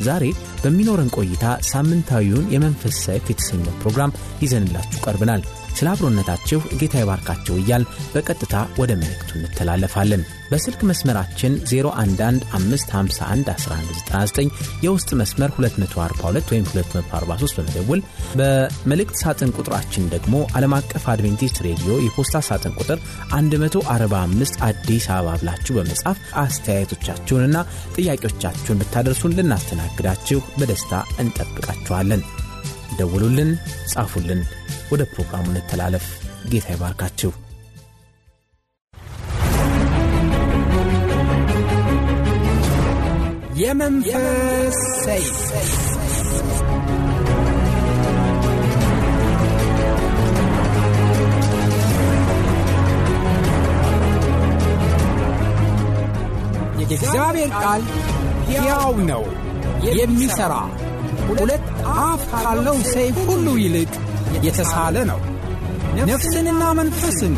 ዛሬ በሚኖረን ቆይታ ሳምንታዊውን የመንፈስ ሰይፍ የተሰኘው ፕሮግራም ይዘንላችሁ ቀርብናል። ስለ አብሮነታችሁ ጌታ ይባርካቸው እያል በቀጥታ ወደ መልእክቱ እንተላለፋለን። በስልክ መስመራችን 0115511199 የውስጥ መስመር 242 ወይም 243 በመደውል በመልእክት ሳጥን ቁጥራችን ደግሞ ዓለም አቀፍ አድቬንቲስት ሬዲዮ የፖስታ ሳጥን ቁጥር 145 አዲስ አበባ ብላችሁ በመጻፍ አስተያየቶቻችሁንና ጥያቄዎቻችሁን ብታደርሱን ልናስተናግዳችሁ በደስታ እንጠብቃችኋለን። ደውሉልን፣ ጻፉልን። ወደ ፕሮግራሙ እንተላለፍ። ጌታ ይባርካችሁ። የመንፈስ የእግዚአብሔር ቃል ሕያው ነው፣ የሚሠራ ሁለት አፍ ካለው ሰይፍ ሁሉ ይልቅ የተሳለ ነው፣ ነፍስንና መንፈስን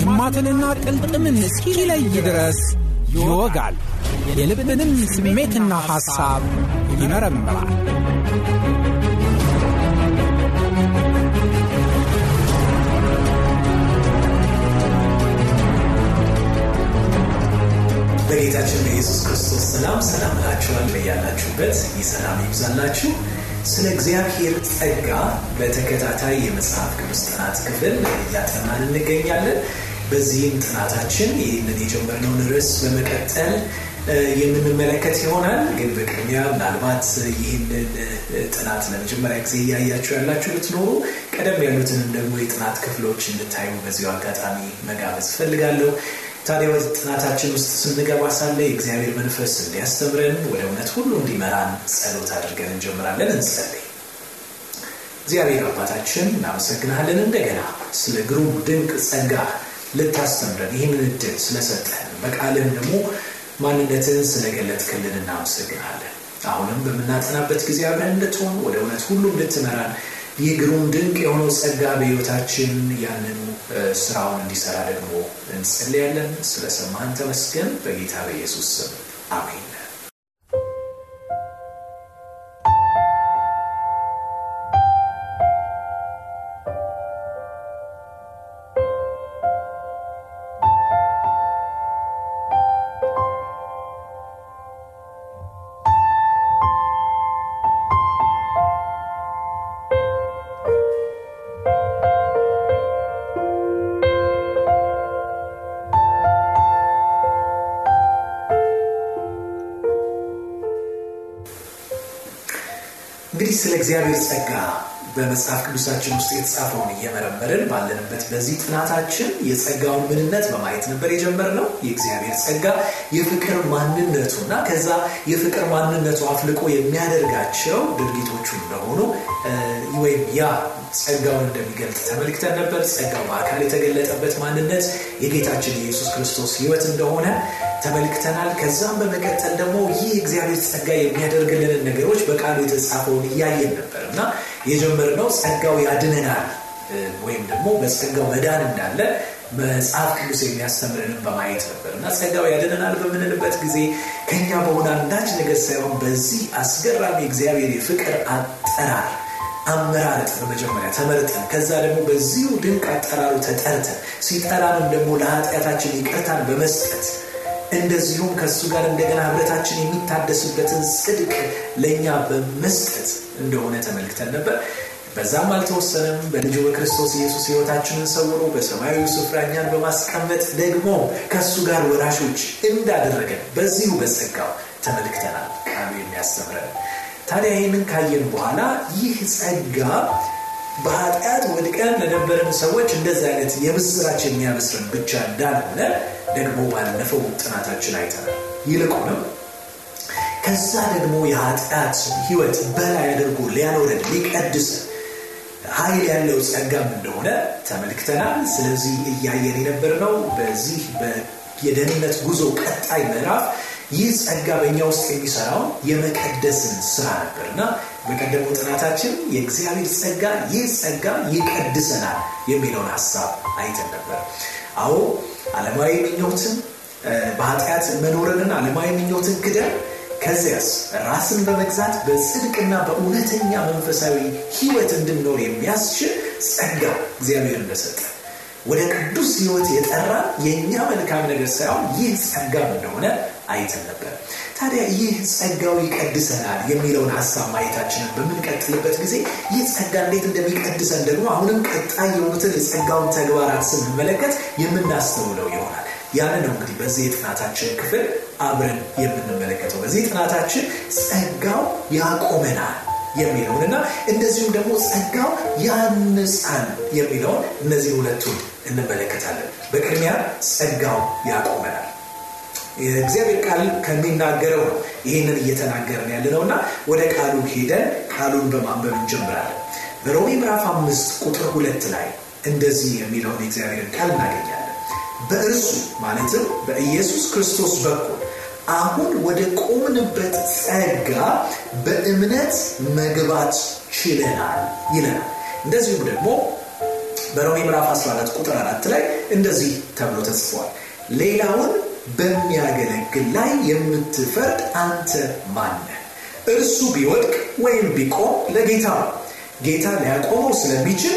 ጅማትንና ቅልጥምን እስኪለይ ድረስ ይወጋል፣ የልብንም ስሜትና ሐሳብ ይመረምራል። በጌታችን በኢየሱስ ክርስቶስ ሰላም ሰላም እላችኋል። በያላችሁበት ይህ ሰላም ይብዛላችሁ። ስለ እግዚአብሔር ጸጋ በተከታታይ የመጽሐፍ ቅዱስ ጥናት ክፍል እያጠናን እንገኛለን። በዚህም ጥናታችን ይህንን የጀመርነውን ርዕስ በመቀጠል የምንመለከት ይሆናል። ግን በቅድሚያ ምናልባት ይህንን ጥናት ለመጀመሪያ ጊዜ እያያችሁ ያላችሁ ብትኖሩ ቀደም ያሉትንም ደግሞ የጥናት ክፍሎች እንድታዩ በዚሁ አጋጣሚ መጋበዝ እፈልጋለሁ። ታዲያ ወደ ጥናታችን ውስጥ ስንገባ ሳለ የእግዚአብሔር መንፈስ እንዲያስተምረን ወደ እውነት ሁሉ እንዲመራን ጸሎት አድርገን እንጀምራለን። እንጸልይ። እግዚአብሔር አባታችን እናመሰግናለን እንደገና ስለ ግሩም ድንቅ ጸጋ ልታስተምረን ይህንን እድል ስለሰጠን በቃልም ደግሞ ማንነትን ስለገለጥክልን እናመሰግናለን። አሁንም በምናጠናበት ጊዜ አብረን እንድትሆን ወደ እውነት ሁሉ እንድትመራን ይህ ግሩም ድንቅ የሆነው ጸጋ በሕይወታችን ያንኑ ስራውን እንዲሰራ ደግሞ እንጸልያለን። ስለሰማህን ተመስገን። በጌታ በኢየሱስ ስም አሜን። እንግዲህ ስለ እግዚአብሔር ጸጋ በመጽሐፍ ቅዱሳችን ውስጥ የተጻፈውን እየመረመርን ባለንበት በዚህ ጥናታችን የጸጋውን ምንነት በማየት ነበር የጀመርነው። የእግዚአብሔር ጸጋ የፍቅር ማንነቱ እና ከዛ የፍቅር ማንነቱ አፍልቆ የሚያደርጋቸው ድርጊቶቹ እንደሆኑ ወይም ያ ጸጋውን እንደሚገልጥ ተመልክተን ነበር። ጸጋው በአካል የተገለጠበት ማንነት የጌታችን የኢየሱስ ክርስቶስ ሕይወት እንደሆነ ተመልክተናል። ከዛም በመቀጠል ደግሞ ይህ እግዚአብሔር ጸጋ የሚያደርግልንን ነገሮች በቃሉ የተጻፈውን እያየን ነበር እና የጀመርነው ጸጋው ያድነናል ወይም ደግሞ በጸጋው መዳን እንዳለ መጽሐፍ ቅዱስ የሚያስተምረንን በማየት ነበር እና ጸጋው ያድነናል በምንልበት ጊዜ ከኛ በሆነ አንዳች ነገር ሳይሆን በዚህ አስገራሚ እግዚአብሔር የፍቅር አጠራር አመራረጥ በመጀመሪያ ተመርጠን ከዛ ደግሞ በዚሁ ድንቅ አጠራሩ ተጠርተን ሲጠራንም ደግሞ ለኃጢአታችን ይቅርታን በመስጠት እንደዚሁም ከእሱ ጋር እንደገና ህብረታችን የሚታደስበትን ጽድቅ ለእኛ በመስጠት እንደሆነ ተመልክተን ነበር። በዛም አልተወሰነም። በልጁ በክርስቶስ ኢየሱስ ህይወታችንን ሰውሮ በሰማያዊ ስፍራ እኛን በማስቀመጥ ደግሞ ከእሱ ጋር ወራሾች እንዳደረገን በዚሁ በጸጋው ተመልክተናል። ቃሉ የሚያስተምረን ታዲያ ይህንን ካየን በኋላ ይህ ጸጋ በኃጢአት ወድቀን ለነበረን ሰዎች እንደዚህ አይነት የምስራች የሚያበስርን ብቻ እንዳልሆነ ደግሞ ባለፈው ጥናታችን አይተናል። ይልቁንም ከዛ ደግሞ የኃጢአት ህይወት በላይ አድርጎ ሊያኖረን ሊቀድሰን ኃይል ያለው ጸጋም እንደሆነ ተመልክተናል። ስለዚህ እያየን የነበር ነው በዚህ የደህንነት ጉዞ ቀጣይ ምዕራፍ ይህ ጸጋ በእኛ ውስጥ የሚሰራውን የመቀደስን ስራ ነበር እና በቀደመው ጥናታችን የእግዚአብሔር ጸጋ ይህ ጸጋ ይቀድሰናል የሚለውን ሀሳብ አይተን ነበር። አዎ ዓለማዊ ምኞትን በኃጢአት መኖርንና ዓለማዊ ምኞትን ክደን ከዚያስ ራስን በመግዛት በጽድቅና በእውነተኛ መንፈሳዊ ህይወት እንድንኖር የሚያስችል ጸጋ እግዚአብሔር እንደሰጠ ወደ ቅዱስ ህይወት የጠራ የእኛ መልካም ነገር ሳይሆን ይህ ጸጋም እንደሆነ አይተን ነበር። ታዲያ ይህ ጸጋው ይቀድሰናል የሚለውን ሀሳብ ማየታችንን በምንቀጥልበት ጊዜ ይህ ጸጋ እንዴት እንደሚቀድሰን ደግሞ አሁንም ቀጣይ የሆኑትን የጸጋውን ተግባራት ስንመለከት የምናስተውለው ይሆናል። ያን ነው እንግዲህ በዚህ የጥናታችን ክፍል አብረን የምንመለከተው። በዚህ ጥናታችን ጸጋው ያቆመናል የሚለውን እና እንደዚሁም ደግሞ ጸጋው ያንጻል የሚለውን እነዚህ ሁለቱን እንመለከታለን። በቅድሚያ ጸጋው ያቆመናል። የእግዚአብሔር ቃል ከሚናገረው ነው ይህንን እየተናገርን ያለ ነው እና ወደ ቃሉ ሄደን ቃሉን በማንበብ እንጀምራለን። በሮሜ ምዕራፍ አምስት ቁጥር ሁለት ላይ እንደዚህ የሚለውን የእግዚአብሔርን ቃል እናገኛለን። በእርሱ ማለትም በኢየሱስ ክርስቶስ በኩል አሁን ወደ ቆምንበት ጸጋ በእምነት መግባት ችለናል ይለናል። እንደዚሁም ደግሞ በሮሜ ምዕራፍ 14 ቁጥር 4 ላይ እንደዚህ ተብሎ ተጽፏል። ሌላውን በሚያገለግል ላይ የምትፈርድ አንተ ማነህ? እርሱ ቢወድቅ ወይም ቢቆም ለጌታ ነው፣ ጌታ ሊያቆመው ስለሚችል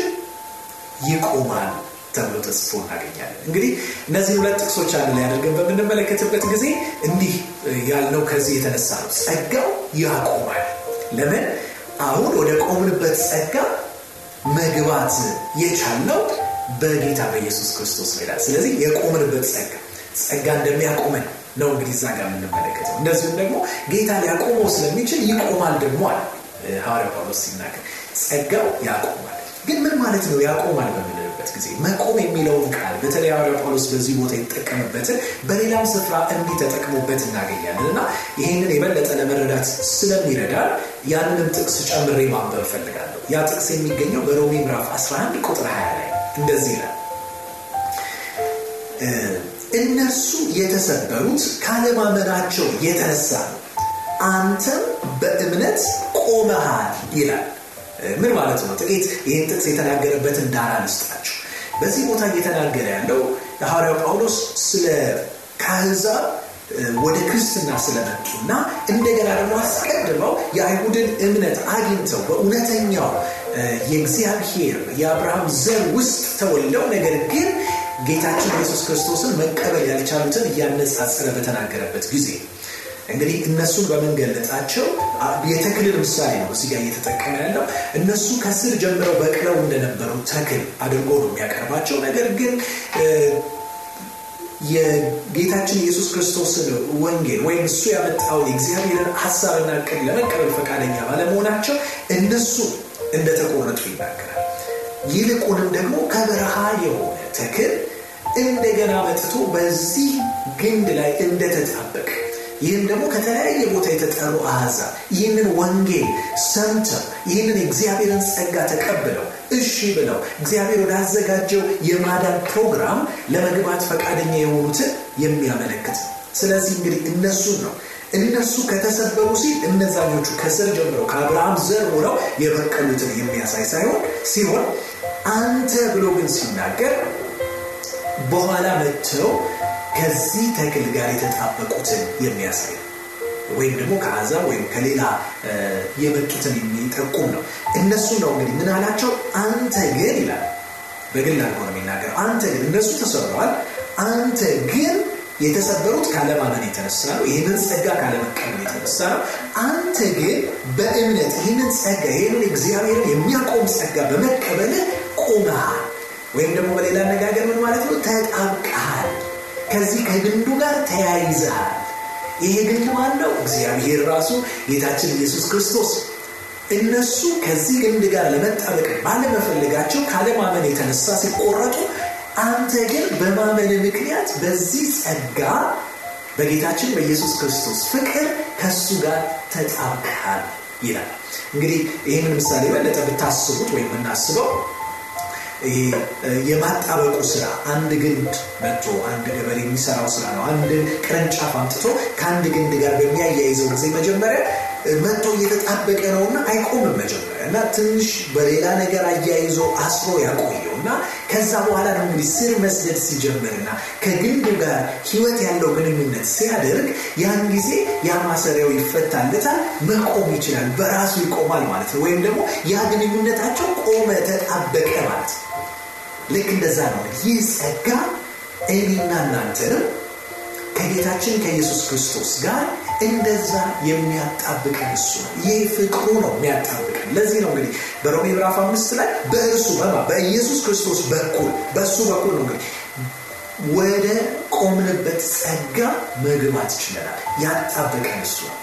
ይቆማል ተብሎ ተጽፎ እናገኛለን። እንግዲህ እነዚህ ሁለት ጥቅሶች አንድ ላይ አድርገን በምንመለከትበት ጊዜ እንዲህ ያልነው ከዚህ የተነሳ ነው። ጸጋው ያቆማል። ለምን? አሁን ወደ ቆምንበት ጸጋ መግባት የቻልነው በጌታ በኢየሱስ ክርስቶስ ነው ስለዚህ የቆምንበት ጸጋ ጸጋ እንደሚያቆመን ነው እንግዲህ እዛ ጋር የምንመለከተው። እንደዚሁም ደግሞ ጌታ ሊያቆመው ስለሚችል ይቆማል ደግሞ አለ ሐዋርያ ጳውሎስ ሲናገር ጸጋው ያቆማል። ግን ምን ማለት ነው ያቆማል በምንልበት ጊዜ መቆም የሚለውን ቃል በተለይ ሐዋርያ ጳውሎስ በዚህ ቦታ የተጠቀመበትን በሌላም ስፍራ እንዲህ ተጠቅሞበት እናገኛለን እና ይህንን የበለጠ ለመረዳት ስለሚረዳል ያንንም ጥቅስ ጨምሬ ማንበብ እፈልጋለሁ። ያ ጥቅስ የሚገኘው በሮሜ ምዕራፍ 11 ቁጥር 20 ላይ እንደዚህ ይላል እነርሱ የተሰበሩት ካለማመናቸው የተነሳ ነው፣ አንተም በእምነት ቆመሃል ይላል። ምን ማለት ነው? ጥቂት ይህን ጥቅስ የተናገረበትን ዳራ ልስጣችሁ። በዚህ ቦታ እየተናገረ ያለው የሐዋርያው ጳውሎስ ስለ ከአሕዛብ ወደ ክርስትና ስለመጡና እንደገና ደግሞ አስቀድመው የአይሁድን እምነት አግኝተው በእውነተኛው የእግዚአብሔር የአብርሃም ዘር ውስጥ ተወልደው ነገር ግን ጌታችን ኢየሱስ ክርስቶስን መቀበል ያልቻሉትን እያነጻጸረ በተናገረበት ጊዜ እንግዲህ እነሱን በመንገለጣቸው የተክልን ምሳሌ ነው እዚህ እየተጠቀመ ያለው። እነሱ ከስር ጀምረው በቅለው እንደነበሩ ተክል አድርጎ ነው የሚያቀርባቸው። ነገር ግን የጌታችን ኢየሱስ ክርስቶስን ወንጌል ወይም እሱ ያመጣውን የእግዚአብሔርን ሀሳብና ዕቅድ ለመቀበል ፈቃደኛ ባለመሆናቸው እነሱ እንደተቆረጡ ይናገራል። ይልቁንም ደግሞ ከበረሃ የሆነ ተክል እንደገና መጥቶ በዚህ ግንድ ላይ እንደተጣበቀ ይህም ደግሞ ከተለያየ ቦታ የተጠሩ አሕዛብ ይህንን ወንጌል ሰምተው ይህንን የእግዚአብሔርን ጸጋ ተቀብለው እሺ ብለው እግዚአብሔር ወዳዘጋጀው የማዳን ፕሮግራም ለመግባት ፈቃደኛ የሆኑትን የሚያመለክት። ስለዚህ እንግዲህ እነሱን ነው። እነሱ ከተሰበሩ ሲል እነዛኞቹ ከስር ጀምረው ከአብርሃም ዘር ሆነው የበቀሉትን የሚያሳይ ሳይሆን ሲሆን አንተ ብሎ ግን ሲናገር በኋላ መጥተው ከዚህ ተክል ጋር የተጣበቁትን የሚያሳይ ወይም ደግሞ ከአሕዛብ ወይም ከሌላ የመጡትን የሚጠቁም ነው። እነሱ ነው እንግዲህ ምን አላቸው? አንተ ግን ይላል በግል አድርጎ ነው የሚናገር። አንተ ግን እነሱ ተሰብረዋል። አንተ ግን የተሰበሩት ካለማመን የተነሳ ነው። ይህንን ጸጋ ካለመቀበል የተነሳ ነው። አንተ ግን በእምነት ይህንን ጸጋ ይህንን እግዚአብሔርን የሚያቆም ጸጋ በመቀበልህ ቆመሃል። ወይም ደግሞ በሌላ አነጋገር ምን ማለት ነው? ተጣብቀሃል። ከዚህ ከግንዱ ጋር ተያይዘሃል። ይሄ ግንድ ማን? እግዚአብሔር ራሱ ጌታችን ኢየሱስ ክርስቶስ። እነሱ ከዚህ ግንድ ጋር ለመጣበቅ ባለመፈለጋቸው ካለማመን የተነሳ ሲቆረጡ፣ አንተ ግን በማመን ምክንያት በዚህ ጸጋ በጌታችን በኢየሱስ ክርስቶስ ፍቅር ከእሱ ጋር ተጣብቀሃል ይላል። እንግዲህ ይህንን ምሳሌ በለጠ ብታስቡት ወይም ብናስበው ይሄ የማጣበቁ ስራ አንድ ግንድ መጥቶ አንድ ገበሬ የሚሰራው ስራ ነው። አንድ ቅርንጫፍ አምጥቶ ከአንድ ግንድ ጋር በሚያያይዘው ጊዜ መጀመሪያ መጥቶ እየተጣበቀ ነውና አይቆምም መጀመሪያ እና ትንሽ በሌላ ነገር አያይዞ አስሮ ያቆየው እና ከዛ በኋላ ነው እንግዲህ ስር መስደድ ሲጀምርና ከግንዱ ጋር ህይወት ያለው ግንኙነት ሲያደርግ ያን ጊዜ ያ ማሰሪያው ይፈታለታል፣ መቆም ይችላል፣ በራሱ ይቆማል ማለት ነው። ወይም ደግሞ ያ ግንኙነታቸው ቆመ፣ ተጣበቀ ማለት ነው። ልክ እንደዛ ነው። ይህ ጸጋ እኔና እናንተንም ከጌታችን ከኢየሱስ ክርስቶስ ጋር እንደዛ የሚያጣብቀን እሱ ነው። ይህ ፍቅሩ ነው የሚያጣብቀን። ለዚህ ነው እንግዲህ በሮሜ ምዕራፍ አምስት ላይ በእርሱ በማ በኢየሱስ ክርስቶስ በኩል በእሱ በኩል ነው እንግዲህ ወደ ቆምንበት ጸጋ መግባት ችለናል። ያጣበቀን እሱ ነው።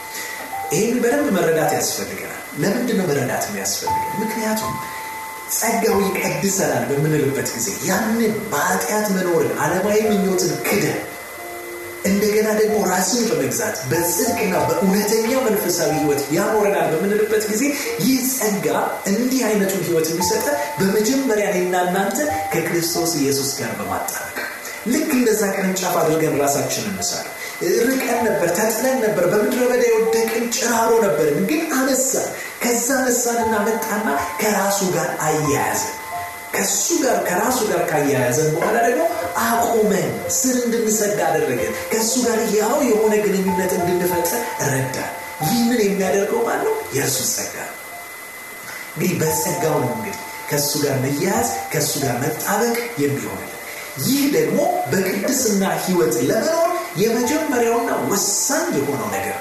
ይህን በደንብ መረዳት ያስፈልገናል። ለምንድን ነው መረዳት የሚያስፈልገን? ምክንያቱም ጸጋው ይቀድሰናል በምንልበት ጊዜ። ያንን በኃጢአት መኖርን ዓለማዊ ምኞትን ክደን እንደገና ደግሞ ራስን በመግዛት በጽድቅና በእውነተኛ መንፈሳዊ ህይወት ያኖረናል በምንልበት ጊዜ ይህ ጸጋ እንዲህ አይነቱን ህይወት የሚሰጠ በመጀመሪያ እኔና እናንተ ከክርስቶስ ኢየሱስ ጋር በማጣበቅ ልክ እንደዛ ቅርንጫፍ አድርገን ራሳችን እንሳል። ርቀን ነበር ተጥለን ነበር በምድረ በዳ የወደቅን ጭራሮ ነበርን ግን አነሳን ከዛ ነሳንና መጣና ከራሱ ጋር አያያዘን ከሱ ጋር ከራሱ ጋር ካያያዘን በኋላ ደግሞ አቆመን ስር እንድንሰድ አደረገን። ከእሱ ጋር ያው የሆነ ግንኙነት እንድንፈጥር ረዳን ይህንን የሚያደርገው ማን ነው የእርሱ ጸጋ። ነው እንግዲህ በጸጋው ነው እንግዲህ ከእሱ ጋር መያያዝ ከእሱ ጋር መጣበቅ የሚሆንልን ይህ ደግሞ በቅድስና ህይወት ለመኖር የመጀመሪያውና ወሳኝ የሆነው ነገር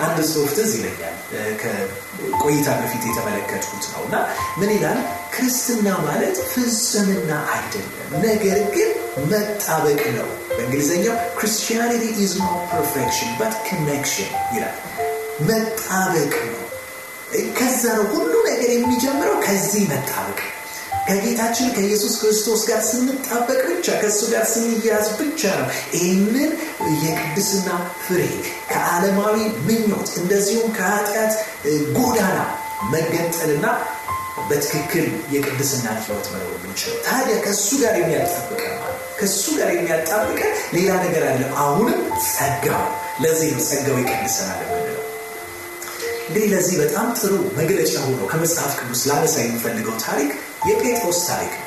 አንድ ጽሁፍ ትዝ ይለኛል ከቆይታ በፊት የተመለከትኩት ነው። እና ምን ይላል? ክርስትና ማለት ፍጽምና አይደለም ነገር ግን መጣበቅ ነው። በእንግሊዝኛው Christianity is not perfection but connection ይላል። መጣበቅ ነው። ከዛ ነው ሁሉ ነገር የሚጀምረው ከዚህ መጣበቅ ከጌታችን ከኢየሱስ ክርስቶስ ጋር ስንጣበቅ ብቻ ከእሱ ጋር ስንያዝ ብቻ ነው። ይህንን የቅድስና ፍሬ ከዓለማዊ ምኞት እንደዚሁም ከኃጢአት ጎዳና መገንጠልና በትክክል የቅድስና ህይወት መኖር የምንችለው። ታዲያ ከእሱ ጋር የሚያጣብቀን ከእሱ ጋር የሚያጣብቀን ሌላ ነገር አለ። አሁንም ጸጋው ለዚህ ነው ጸጋው ይቀድሰናል እንግዲህ ለዚህ በጣም ጥሩ መግለጫ ሆኖ ከመጽሐፍ ቅዱስ ላነሳ የሚፈልገው ታሪክ የጴጥሮስ ታሪክ። ነው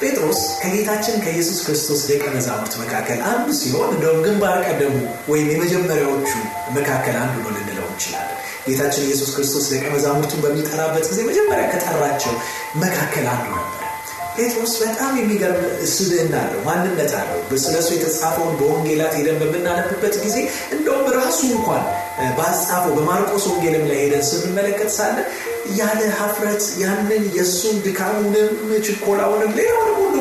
ጴጥሮስ ከጌታችን ከኢየሱስ ክርስቶስ ደቀ መዛሙርት መካከል አንዱ ሲሆን እንደውም ግንባር ቀደሙ ወይም የመጀመሪያዎቹ መካከል አንዱ ነው ልንለው እንችላለን። ጌታችን ኢየሱስ ክርስቶስ ደቀ መዛሙርቱን በሚጠራበት ጊዜ መጀመሪያ ከጠራቸው መካከል አንዱ ነበር ጴጥሮስ በጣም የሚገርም ስብዕና አለው ማንነት አለው። ስለሱ የተጻፈውን በወንጌላት ሄደን በምናነብበት ጊዜ እንደውም ራሱ እንኳን ባጻፈው በማርቆስ ወንጌልም ላይ ሄደን ስንመለከት ሳለ ያለ ሀፍረት ያንን የእሱን ድካሙንም ችኮላውንም ሌላውንም ሁሉ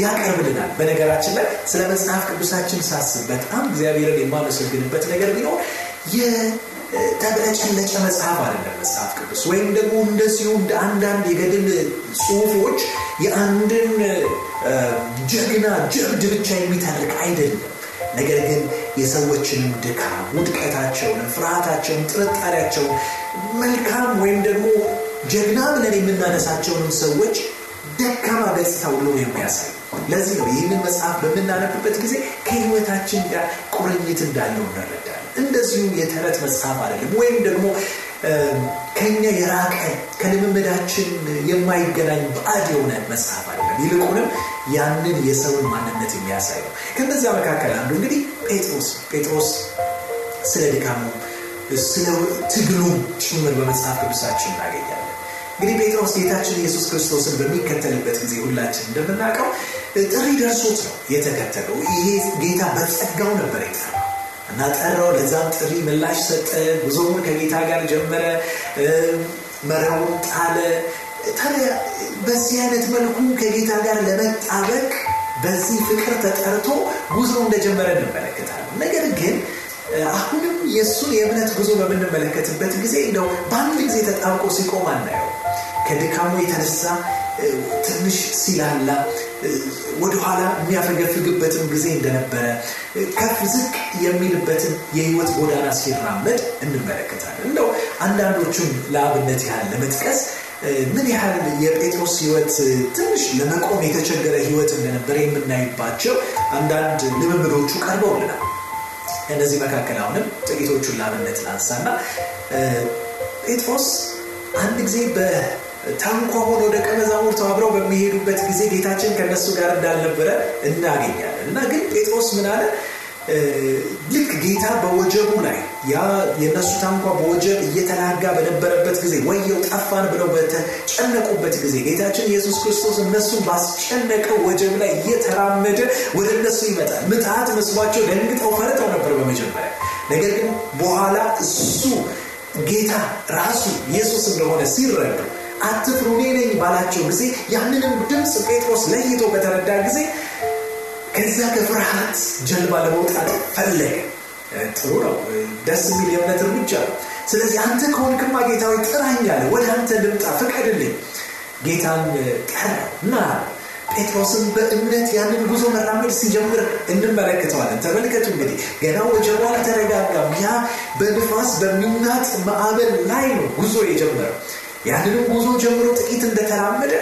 ያቀርብልናል። በነገራችን ላይ ስለ መጽሐፍ ቅዱሳችን ሳስብ በጣም እግዚአብሔርን የማመሰግንበት ነገር ቢኖር የተብለጨለጨ መጽሐፍ አይደለም መጽሐፍ ቅዱስ። ወይም ደግሞ እንደዚሁ እንደ አንዳንድ የገድል ጽሁፎች የአንድን ጀግና ጀብድ ብቻ የሚተርክ አይደለም። ነገር ግን የሰዎችንም ድካም ውድቀታቸውን ፍርሃታቸውን ጥርጣሬያቸውን መልካም ወይም ደግሞ ጀግና ብለን የምናነሳቸውንም ሰዎች ደካማ ገጽታ ሁሉ የሚያሳይ ለዚህ ነው ይህንን መጽሐፍ በምናነብበት ጊዜ ከህይወታችን ጋር ቁርኝት እንዳለው እንረዳለን። እንደዚሁ የተረት መጽሐፍ አይደለም ወይም ደግሞ ከኛ የራቀ ከልምምዳችን የማይገናኝ ባዕድ የሆነ መጽሐፍ አይደለም። ይልቁንም ያንን የሰውን ማንነት የሚያሳይ ነው። ከነዚያ መካከል አንዱ እንግዲህ ጴጥሮስ ጴጥሮስ ስለ ድካሙ ስለ ትግሉ ጭምር በመጽሐፍ ቅዱሳችን እናገኛለን። እንግዲህ ጴጥሮስ ጌታችን ኢየሱስ ክርስቶስን በሚከተልበት ጊዜ ሁላችን እንደምናውቀው ጥሪ ደርሶት ነው የተከተለው። ይሄ ጌታ በጸጋው ነበር የጠራው እና ጠራው ለዛም ጥሪ ምላሽ ሰጠ። ጉዞውን ከጌታ ጋር ጀመረ መረቡን ጣለ። ታዲያ በዚህ አይነት መልኩ ከጌታ ጋር ለመጣበቅ በዚህ ፍቅር ተጠርቶ ጉዞ እንደጀመረ እንመለከታለን። ነገር ግን አሁንም የእሱን የእምነት ጉዞ በምንመለከትበት ጊዜ እንደው በአንድ ጊዜ ተጣብቆ ሲቆም አናየው ከድካሙ የተነሳ ትንሽ ሲላላ ወደኋላ የሚያፈገፍግበትም ጊዜ እንደነበረ ከፍ ዝቅ የሚልበትን የህይወት ጎዳና ሲራመድ እንመለከታለን። እንደው አንዳንዶቹን ለአብነት ያህል ለመጥቀስ ምን ያህል የጴጥሮስ ህይወት ትንሽ ለመቆም የተቸገረ ህይወት እንደነበረ የምናይባቸው አንዳንድ ልምምዶቹ ቀርበውልናል። እነዚህ መካከል አሁንም ጥቂቶቹን ለአብነት ላንሳና ጴጥሮስ አንድ ጊዜ በታንኳ ሆኖ ደቀ መዛሙርቱ አብረው በሚሄዱበት ጊዜ ጌታችን ከነሱ ጋር እንዳልነበረ እናገኛለን እና ግን ጴጥሮስ ምን አለ ልክ ጌታ በወጀቡ ላይ ያ የእነሱ ታንኳ በወጀብ እየተናጋ በነበረበት ጊዜ ወየው ጠፋን ብለው በተጨነቁበት ጊዜ ጌታችን ኢየሱስ ክርስቶስ እነሱን ባስጨነቀው ወጀብ ላይ እየተራመደ ወደ እነሱ ይመጣል። ምትሃት መስሏቸው ደንግጠው ፈርተው ነበር በመጀመሪያ። ነገር ግን በኋላ እሱ ጌታ ራሱ ኢየሱስ እንደሆነ ሲረዱ አትፍሩ እኔ ነኝ ባላቸው ጊዜ ያንንም ድምፅ ጴጥሮስ ለይቶ በተረዳ ጊዜ ከዛ ከፍርሃት ጀልባ ለመውጣት ፈለገ። ጥሩ ነው፣ ደስ የሚል የእምነት እርምጃ ነው። ስለዚህ አንተ ከሆንክማ ጌታዊ ጥራኝ አለ። ወደ አንተ ልምጣ ፍቀድልኝ። ጌታን ጠራው እና ጴጥሮስን በእምነት ያንን ጉዞ መራመድ ሲጀምር እንመለከተዋለን። ተመልከቱ እንግዲህ ገና ወጀቡ አልተረጋጋም። ያ በንፋስ በሚናጥ ማዕበል ላይ ነው ጉዞ የጀመረው። ያንንም ጉዞ ጀምሮ ጥቂት እንደተራመደ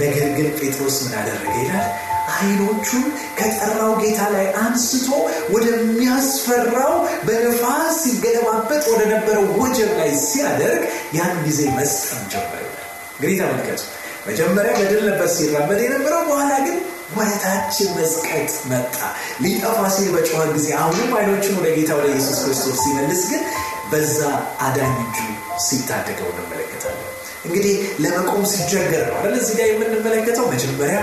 ነገር ግን ጴጥሮስ ምን አደረገ ይላል አይኖቹን ከጠራው ጌታ ላይ አንስቶ ወደሚያስፈራው በነፋስ ሲገለባበጥ ወደ ነበረው ወጀብ ላይ ሲያደርግ ያን ጊዜ መስጠም ጀመረ። እንግዲህ ተመልከቱ፣ መጀመሪያ ነበር ሲራመድ የነበረው፣ በኋላ ግን ወደታችን መስቀጥ መጣ። ሊጠፋ ሲል በጮኸ ጊዜ አሁንም አይኖቹን ወደ ጌታ ወደ ኢየሱስ ክርስቶስ ሲመልስ ግን በዛ አዳኝ እጁ ሲታደገው እንመለከታለን። እንግዲህ ለመቆም ሲቸገር ነው አይደል? እዚህ ጋር የምንመለከተው መጀመሪያ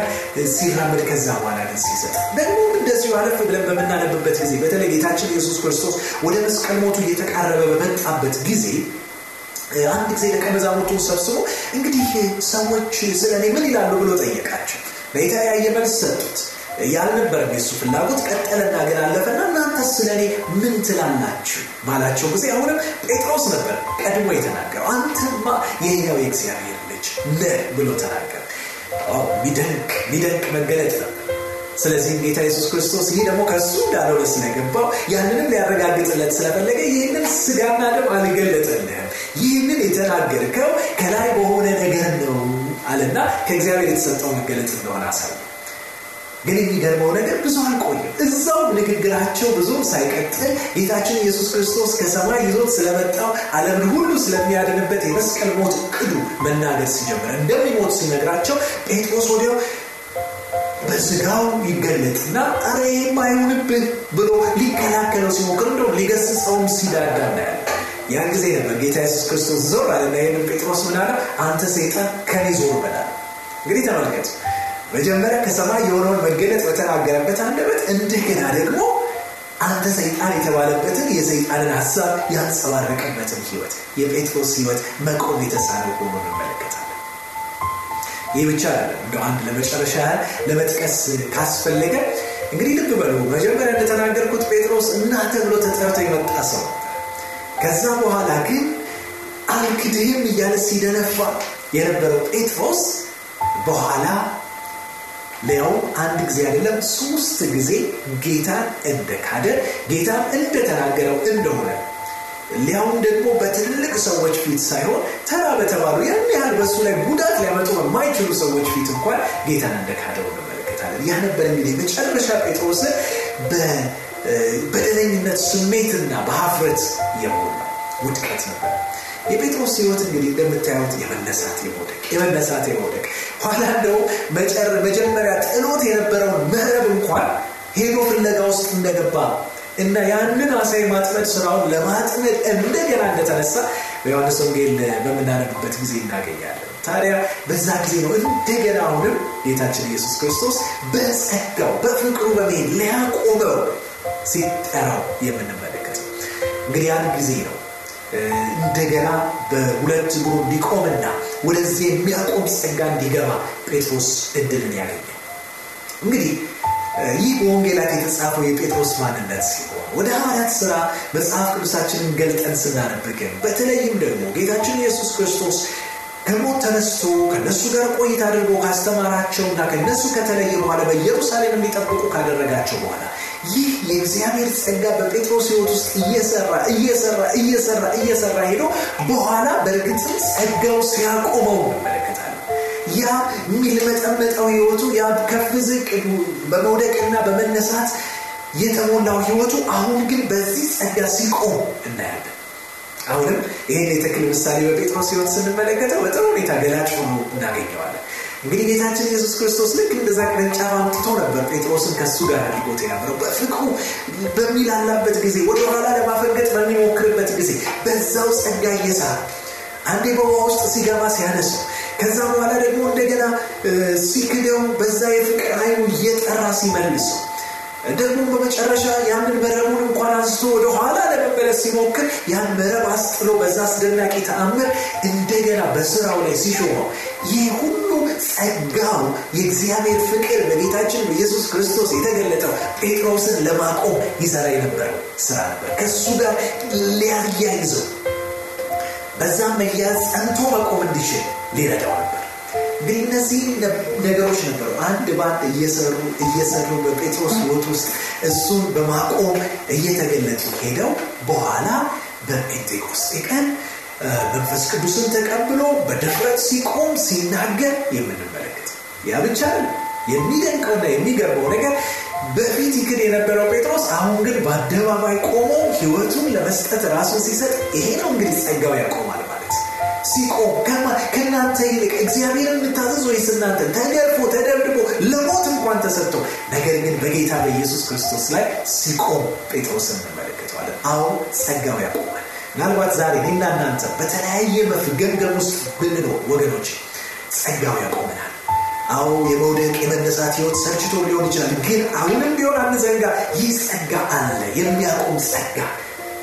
ሲራመድ ከዛ በኋላ ግን ሲሰጥ ደግሞ እንደዚሁ አለፍ ብለን በምናነብበት ጊዜ በተለይ ጌታችን ኢየሱስ ክርስቶስ ወደ መስቀል ሞቱ እየተቃረበ በመጣበት ጊዜ አንድ ጊዜ ደቀ መዛሙርቱን ሰብስቦ እንግዲህ ሰዎች ስለ እኔ ምን ይላሉ ብሎ ጠየቃቸው። የተለያየ መልስ ሰጡት። ያልነበረም የሱ ፍላጎት ቀጠለና ግን አለፈና እናንተ ስለ እኔ ምን ትላላችሁ ባላቸው ጊዜ አሁንም ጴጥሮስ ነበር ቀድሞ የተናገረው። አንተማ የሕያው የእግዚአብሔር ልጅ ነህ ብሎ ተናገረ። ሚደንቅ ሚደንቅ መገለጥ ነበር። ስለዚህም ጌታ ኢየሱስ ክርስቶስ ይህ ደግሞ ከእሱ እንዳልሆነ ስለገባው ያንንም ሊያረጋግጥለት ስለፈለገ ይህንን ስጋና ደም አልገለጠልህም፣ ይህንን የተናገርከው ከላይ በሆነ ነገር ነው አለና ከእግዚአብሔር የተሰጠው መገለጥ እንደሆነ አሳየ። ግን የሚገርመው ነገር ብዙ አልቆይም። እዛው ንግግራቸው ብዙም ሳይቀጥል ጌታችን ኢየሱስ ክርስቶስ ከሰማይ ይዞት ስለመጣው ዓለምን ሁሉ ስለሚያድንበት የመስቀል ሞት እቅዱ መናገር ሲጀምር እንደሚሞት ሲነግራቸው ጴጥሮስ ወዲያው በስጋው ይገለጥና አረ ይህም ብሎ ሊከላከለው ሲሞክር እንደውም ሊገስጸውም ሲዳዳ እናያለን። ያን ጊዜ ነበር ጌታ ኢየሱስ ክርስቶስ ዞር አለና ይህንን ጴጥሮስ ምን? አንተ ሰይጣን ከኔ ዞር በላል። እንግዲህ ተመልከቱ መጀመሪያ ከሰማይ የሆነውን መገለጥ በተናገረበት አንደበት እንደገና ደግሞ አንተ ሰይጣን የተባለበትን የሰይጣንን ሀሳብ ያንጸባረቀበትን ህይወት የጴጥሮስ ህይወት መቆም የተሳነው ሆኖ እንመለከታለን። ይህ ብቻ እንደ አንድ ለመጨረሻ ለመጥቀስ ካስፈለገ እንግዲህ ልብ በሉ። መጀመሪያ እንደተናገርኩት ጴጥሮስ እናንተ ብሎ ተጠርቶ የመጣ ሰው ከዛ በኋላ ግን አልክድህም እያለ ሲደነፋ የነበረው ጴጥሮስ በኋላ ሊያው አንድ ጊዜ አይደለም ሶስት ጊዜ ጌታን እንደካደ ጌታን እንደተናገረው እንደሆነ ሊያውም ደግሞ በትልቅ ሰዎች ፊት ሳይሆን ተራ በተባሉ ያን ያህል በሱ ላይ ጉዳት ሊያመጡ በማይችሉ ሰዎች ፊት እንኳን ጌታን እንደካደው እንመለከታለን። ያ ነበር እንግዲህ መጨረሻ ጴጥሮስን በበደለኝነት ስሜትና በሀፍረት የሞላ ውድቀት ነበር። የጴጥሮስ ህይወት እንግዲህ እንደምታዩት የመነሳት የመውደቅ የመነሳት የመውደቅ ኋላ እንደው መጀመሪያ ጥሎት የነበረውን መረብ እንኳን ሄዶ ፍለጋ ውስጥ እንደገባ እና ያንን አሳ የማጥመድ ስራውን ለማጥመድ እንደገና እንደተነሳ በዮሐንስ ወንጌል በምናነብበት ጊዜ እናገኛለን። ታዲያ በዛ ጊዜ ነው እንደገና አሁንም ጌታችን ኢየሱስ ክርስቶስ በጸጋው በፍቅሩ በመሄድ ሊያቆመው ሲጠራው የምንመለከተው እንግዲህ ያን ጊዜ ነው እንደገና በሁለት እግሩ እንዲቆምና ወደዚህ የሚያቆም ጸጋ እንዲገባ ጴጥሮስ እድልን ያገኘ። እንግዲህ ይህ በወንጌላት የተጻፈው የጴጥሮስ ማንነት ሲሆን ወደ ሐዋርያት ሥራ መጽሐፍ ቅዱሳችንን ገልጠን ስናነብ በተለይም ደግሞ ጌታችን ኢየሱስ ክርስቶስ ከሞት ተነስቶ ከነሱ ጋር ቆይታ አድርጎ ካስተማራቸውና ከነሱ ከተለየ በኋላ በኢየሩሳሌም እንዲጠብቁ ካደረጋቸው በኋላ ይህ የእግዚአብሔር ጸጋ በጴጥሮስ ሕይወት ውስጥ እየሰራ እየሰራ እየሰራ እየሰራ ሄዶ በኋላ በእርግጥም ጸጋው ሲያቆመው እንመለከታለን። ያ የሚልመጠመጠው ሕይወቱ ያ ከፍ በመውደቅና በመነሳት የተሞላው ሕይወቱ አሁን ግን በዚህ ጸጋ ሲቆም እናያለን። አሁንም ይህን የተክል ምሳሌ በጴጥሮስ ሕይወት ስንመለከተው በጥሩ ሁኔታ ገላጭ ሆኖ እናገኘዋለን። እንግዲህ ጌታችን ኢየሱስ ክርስቶስ ልክ እንደዛ ቅርንጫፍ አምጥቶ ነበር ጴጥሮስን ከሱ ጋር አድርጎት የነበረው። በፍቅሩ በሚላላበት ጊዜ ወደኋላ ለማፈንገጥ በሚሞክርበት ጊዜ በዛው ጸጋ እየሰራ አንዴ በውሃ ውስጥ ሲገባ ሲያነሰው ከዛ በኋላ ደግሞ እንደገና ሲክደው በዛ የፍቅር ኃይሉ እየጠራ ሲመልሰው ደግሞ በመጨረሻ ያንን መረቡን እንኳን አንስቶ ወደ ኋላ ለመመለስ ሲሞክር ያን መረብ አስጥሎ በዛ አስደናቂ ተአምር እንደገና በስራው ላይ ሲሾመው ይህ ሁሉ ጸጋው የእግዚአብሔር ፍቅር በጌታችን በኢየሱስ ክርስቶስ የተገለጠው ጴጥሮስን ለማቆም ይሰራ የነበረው ስራ ነበር። ከእሱ ጋር ሊያያይዘው በዛም መያዝ ጸንቶ መቆም እንዲችል ሊረዳው ነበር። እንግዲህ እነዚህ ነገሮች ነበሩ። አንድ በአንድ እየሰሩ እየሰሩ በጴጥሮስ ሕይወት ውስጥ እሱን በማቆም እየተገለጡ ሄደው በኋላ በጴንጤቆስጤ ቀን መንፈስ ቅዱስን ተቀብሎ በድፍረት ሲቆም ሲናገር የምንመለከት ያ ብቻ የሚደንቀውና የሚገርመው ነገር በፊት ይክድ የነበረው ጴጥሮስ አሁን ግን በአደባባይ ቆሞ ሕይወቱን ለመስጠት ራሱን ሲሰጥ ይሄ ነው እንግዲህ ጸጋው ያቆማል ማለት ሲቆም ከእናንተ ይልቅ እግዚአብሔርን እንታዘዝ ወይስ እናንተ ተገርፎ ተደብድቦ ለሞት እንኳን ተሰጥቶ ነገር ግን በጌታ በኢየሱስ ክርስቶስ ላይ ሲቆም ጴጥሮስ እንመለከተዋለን። አሁን ጸጋው ያቆማል። ምናልባት ዛሬ እኔና እናንተ በተለያየ መፍገምገም ውስጥ ብንኖር ወገኖች ጸጋው ያቆመናል። አዎ የመውደቅ የመነሳት ህይወት ሰልችቶ ሊሆን ይችላል። ግን አሁንም ቢሆን አንዘንጋ፣ ይህ ጸጋ አለ። የሚያቆም ጸጋ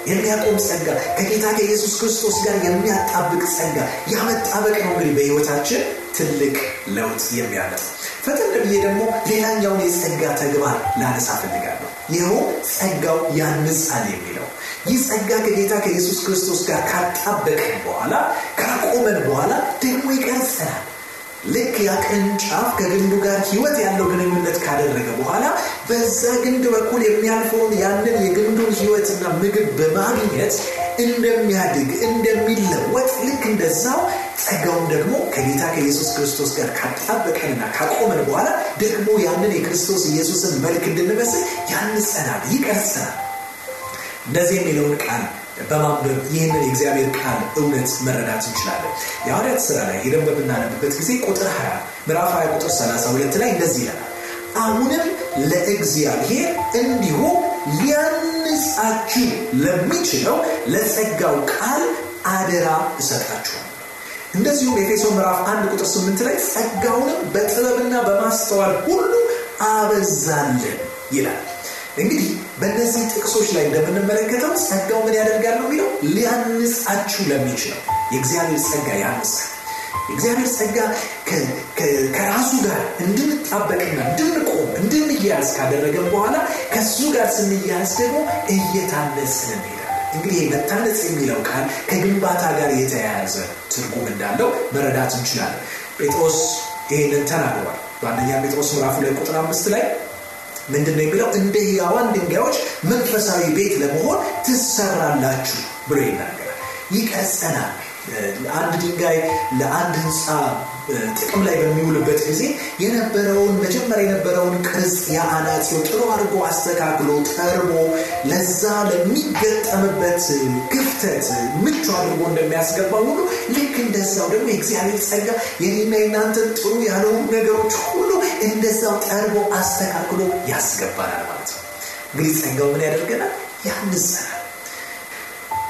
የሚያቆም ጸጋ ከጌታ ከኢየሱስ ክርስቶስ ጋር የሚያጣብቅ ጸጋ ያመጣበቅ ነው እንግዲህ በህይወታችን ትልቅ ለውጥ የሚያመጣ ፈጠን ብዬ ደግሞ ሌላኛውን የጸጋ ተግባር ላነሳ ፈልጋለሁ። ይኸው ጸጋው ያንጻል የሚለው ይህ ጸጋ ከጌታ ከኢየሱስ ክርስቶስ ጋር ካጣበቀን በኋላ ካቆመን በኋላ ደግሞ ይቀርጸናል። ልክ ያ ቅርንጫፍ ከግንዱ ጋር ህይወት ያለው ግንኙነት ካደረገ በኋላ በዛ ግንድ በኩል የሚያልፈውን ያንን የግንዱን ህይወትና ምግብ በማግኘት እንደሚያድግ እንደሚለወጥ ልክ እንደዛው ጸጋውም ደግሞ ከጌታ ከኢየሱስ ክርስቶስ ጋር ካጣበቀንና ካቆመን በኋላ ደግሞ ያንን የክርስቶስ ኢየሱስን መልክ እንድንመስል ያንጸናል፣ ይቀርጸናል። እንደዚህ የሚለውን ቃል በማንበብ ይህንን የእግዚአብሔር ቃል እውነት መረዳት እንችላለን። የሐዋርያት ስራ ላይ ሄደን በምናነብበት ጊዜ ቁጥር 20 ምዕራፍ 20 ቁጥር 32 ላይ እንደዚህ ይለናል። አሁንም ለእግዚአብሔር እንዲሁ ሊያንጻችሁ ለሚችለው ለጸጋው ቃል አደራ እሰጣችኋል። እንደዚሁም ኤፌሶ ምዕራፍ 1 ቁጥር 8 ላይ ጸጋውንም በጥበብና በማስተዋል ሁሉ አበዛልን ይላል። እንግዲህ በእነዚህ ጥቅሶች ላይ እንደምንመለከተው ጸጋው ምን ያደርጋል ነው የሚለው ሊያንጻችሁ ለሚችለው የእግዚአብሔር ጸጋ ያንጻል። የእግዚአብሔር ጸጋ ከራሱ ጋር እንድንጣበቅና እንድንቆም እንድንያያዝ ካደረገን በኋላ ከሱ ጋር ስንያያዝ ደግሞ እየታነጽን እንሄዳለን። እንግዲህ መታነጽ የሚለው ቃል ከግንባታ ጋር የተያያዘ ትርጉም እንዳለው መረዳት እንችላለን። ጴጥሮስ ይህንን ተናግሯል። በአንደኛ ጴጥሮስ ምዕራፍ ላይ ቁጥር አምስት ላይ ምንድን ነው የሚለው? እንደ ሕያዋን ድንጋዮች መንፈሳዊ ቤት ለመሆን ትሰራላችሁ ብሎ ይናገራል። ይቀጸናል። አንድ ድንጋይ ለአንድ ህንፃ ጥቅም ላይ በሚውልበት ጊዜ የነበረውን መጀመሪያ የነበረውን ቅርጽ የአናጺው ጥሩ አድርጎ አስተካክሎ ጠርቦ ለዛ ለሚገጠምበት ክፍተት ምቹ አድርጎ እንደሚያስገባ ሁሉ ልክ እንደዛው ደግሞ የእግዚአብሔር ጸጋ የኔና የናንተን ጥሩ ያልሆኑ ነገሮች ሁሉ እንደዛው ጠርቦ አስተካክሎ ያስገባናል ማለት ነው። እንግዲህ ጸጋው ምን ያደርገናል? ያንጸናል።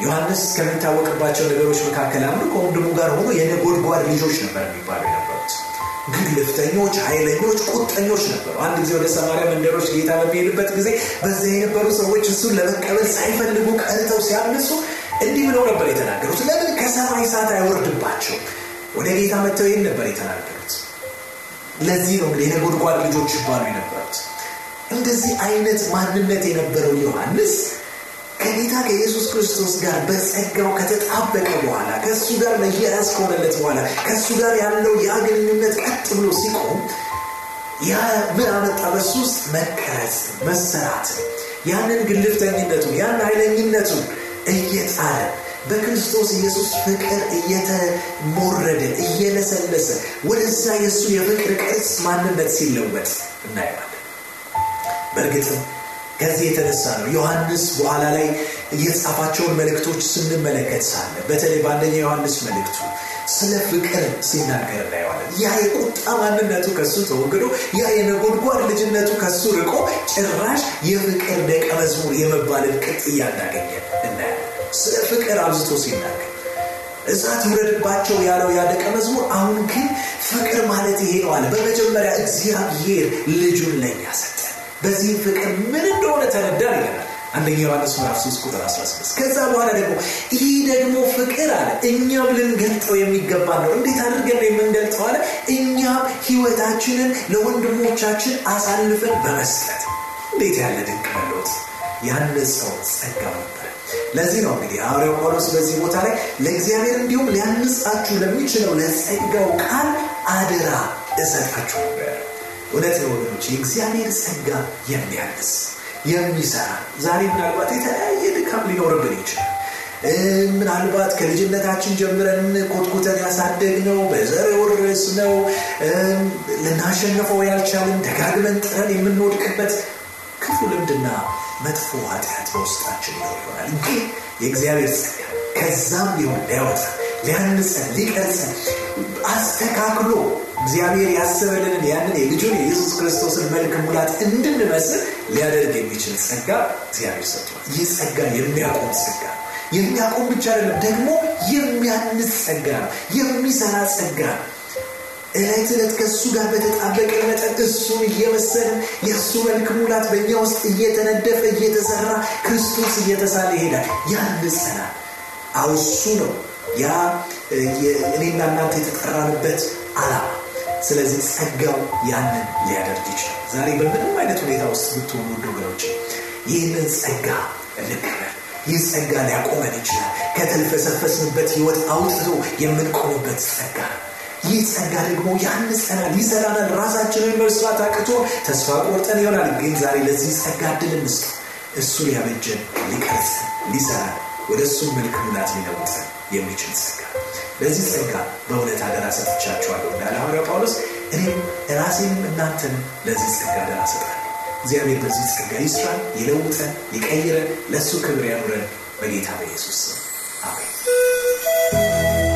ዮሐንስ ከሚታወቅባቸው ነገሮች መካከል አንዱ ከወንድሙ ጋር ሆኖ የነጎድጓድ ልጆች ነበር የሚባሉ የነበሩት። ግልፍተኞች፣ ኃይለኞች፣ ቁጠኞች ነበሩ። አንድ ጊዜ ወደ ሰማርያ መንደሮች ጌታ በሚሄድበት ጊዜ በዚያ የነበሩ ሰዎች እሱን ለመቀበል ሳይፈልጉ ቀርተው ሲያምፁ እንዲህ ብለው ነበር የተናገሩት። ለምን ከሰማይ እሳት አይወርድባቸው? ወደ ጌታ መጥተው ይህን ነበር የተናገሩት። ለዚህ ነው እንግዲህ የነጎድጓድ ልጆች ይባሉ የነበሩት። እንደዚህ አይነት ማንነት የነበረው ዮሐንስ ከጌታ ከኢየሱስ ክርስቶስ ጋር በጸጋው ከተጣበቀ በኋላ ከእሱ ጋር መያያዝ ከሆነለት በኋላ ከእሱ ጋር ያለው ያ ቀጥ ብሎ ሲቆም ያ ምን አመጣ? በሱ ውስጥ መቀረጽ፣ መሰራት ያንን ግልፍተኝነቱን ያን ኃይለኝነቱን እየጣለ በክርስቶስ ኢየሱስ ፍቅር እየተሞረደ እየለሰለሰ ወደዛ የእሱ የፍቅር ቅርጽ ማንነት ሲለወጥ እናየዋለን። በእርግጥም ከዚህ የተነሳ ነው ዮሐንስ በኋላ ላይ የጻፋቸውን መልእክቶች ስንመለከት ሳለ በተለይ በአንደኛ ዮሐንስ መልእክቱ ስለ ፍቅር ሲናገር እናየዋለን። ያ የቁጣ ማንነቱ ከሱ ተወግዶ ያ የነጎድጓድ ልጅነቱ ከሱ ርቆ ጭራሽ የፍቅር ደቀ መዝሙር የመባልን ቅጥያ እንዳገኘ እናያለን። ስለ ፍቅር አብዝቶ ሲናገር እሳት ይውረድባቸው ያለው ያ ደቀ መዝሙር አሁን ግን ፍቅር ማለት ይሄ ነው አለ። በመጀመሪያ እግዚአብሔር ልጁን ለእኛ ሰጠ። በዚህም ፍቅር ምን እንደሆነ ተረዳን ይለናል አንደኛ ዮሐንስ ምዕራፍ 3 ቁጥር 16 ከዛ በኋላ ደግሞ ይህ ደግሞ ፍቅር አለ እኛም ልንገልጠው የሚገባ ነው። እንዴት አድርገን ነው የምንገልጠው አለ? እኛም ህይወታችንን ለወንድሞቻችን አሳልፈን በመስጠት። እንዴት ያለ ድንቅ መለወጥ! ያነጸው ጸጋው ነበረ ለዚህ ነው እንግዲህ ሐዋርያው ጳውሎስ በዚህ ቦታ ላይ ለእግዚአብሔር እንዲሁም ሊያንጻችሁ ለሚችለው ለጸጋው ቃል አደራ እሰጣችሁ ነበር እውነት ነው ወገኖች የእግዚአብሔር ጸጋ የሚያንስ የሚሰራ ዛሬ ምናልባት የተለያየ ድካም ሊኖርብን ይችላል። ምናልባት ከልጅነታችን ጀምረን ኮትኩተን ያሳደግነው በዘር የወረስ ነው ልናሸንፈው ያልቻልን ደጋግመን ጥረን የምንወድቅበት ክፉ ልምድና መጥፎ ኃጢአት በውስጣችን ይኖር ይሆናል። ግን የእግዚአብሔር ጸጋ። ከዛም ቢሆን ሊያወጣ ሊያንጸን ሊቀርጸን አስተካክሎ እግዚአብሔር ያሰበልንን ያንን የልጁን የኢየሱስ ክርስቶስን መልክ ሙላት እንድንመስል ሊያደርግ የሚችል ጸጋ እግዚአብሔር ሰጥቷል። ይህ ጸጋ የሚያቆም ጸጋ የሚያቆም ብቻ አይደለም ደግሞ የሚያንስ ጸጋ ነው የሚሰራ ጸጋ ነው። እለት ዕለት ከእሱ ጋር በተጣበቀ መጠን እሱን እየመሰልን የእሱ መልክ ሙላት በእኛ ውስጥ እየተነደፈ እየተሰራ ክርስቶስ እየተሳለ ይሄዳል ያንጸናል አውሱ ነው። ያ እኔና እናንተ የተጠራንበት አላማ። ስለዚህ ጸጋው ያንን ሊያደርግ ይችላል። ዛሬ በምንም አይነት ሁኔታ ውስጥ ብትሆኑ ወገኖች ይህንን ጸጋ እንቀበል። ይህ ጸጋ ሊያቆመን ይችላል። ከተልፈሰፈስንበት ህይወት አውጥቶ የምንቆምበት ጸጋ። ይህ ጸጋ ደግሞ ያንጸናል ይሰራናል ራሳችንን መስራት አቅቶ ተስፋ ቆርጠን ይሆናል። ግን ዛሬ ለዚህ ጸጋ እድል እንስጥ። እሱ ሊያበጀን ሊቀርጸን ሊሰራን ወደ እሱ መልክ ሙላት ሊለውጠን የሚችል ጸጋ ለዚህ ጸጋ በእውነት አደራ ሰጥቻችኋለሁ እንዳለ ሐዋርያው ጳውሎስ እኔም ራሴንም እናንተን ለዚህ ጸጋ አደራ ሰጣለሁ እግዚአብሔር በዚህ ጸጋ ይስራን ይለውጠን ይቀይረን ለእሱ ክብር ያኑረን በጌታ በኢየሱስ ስም። አሜን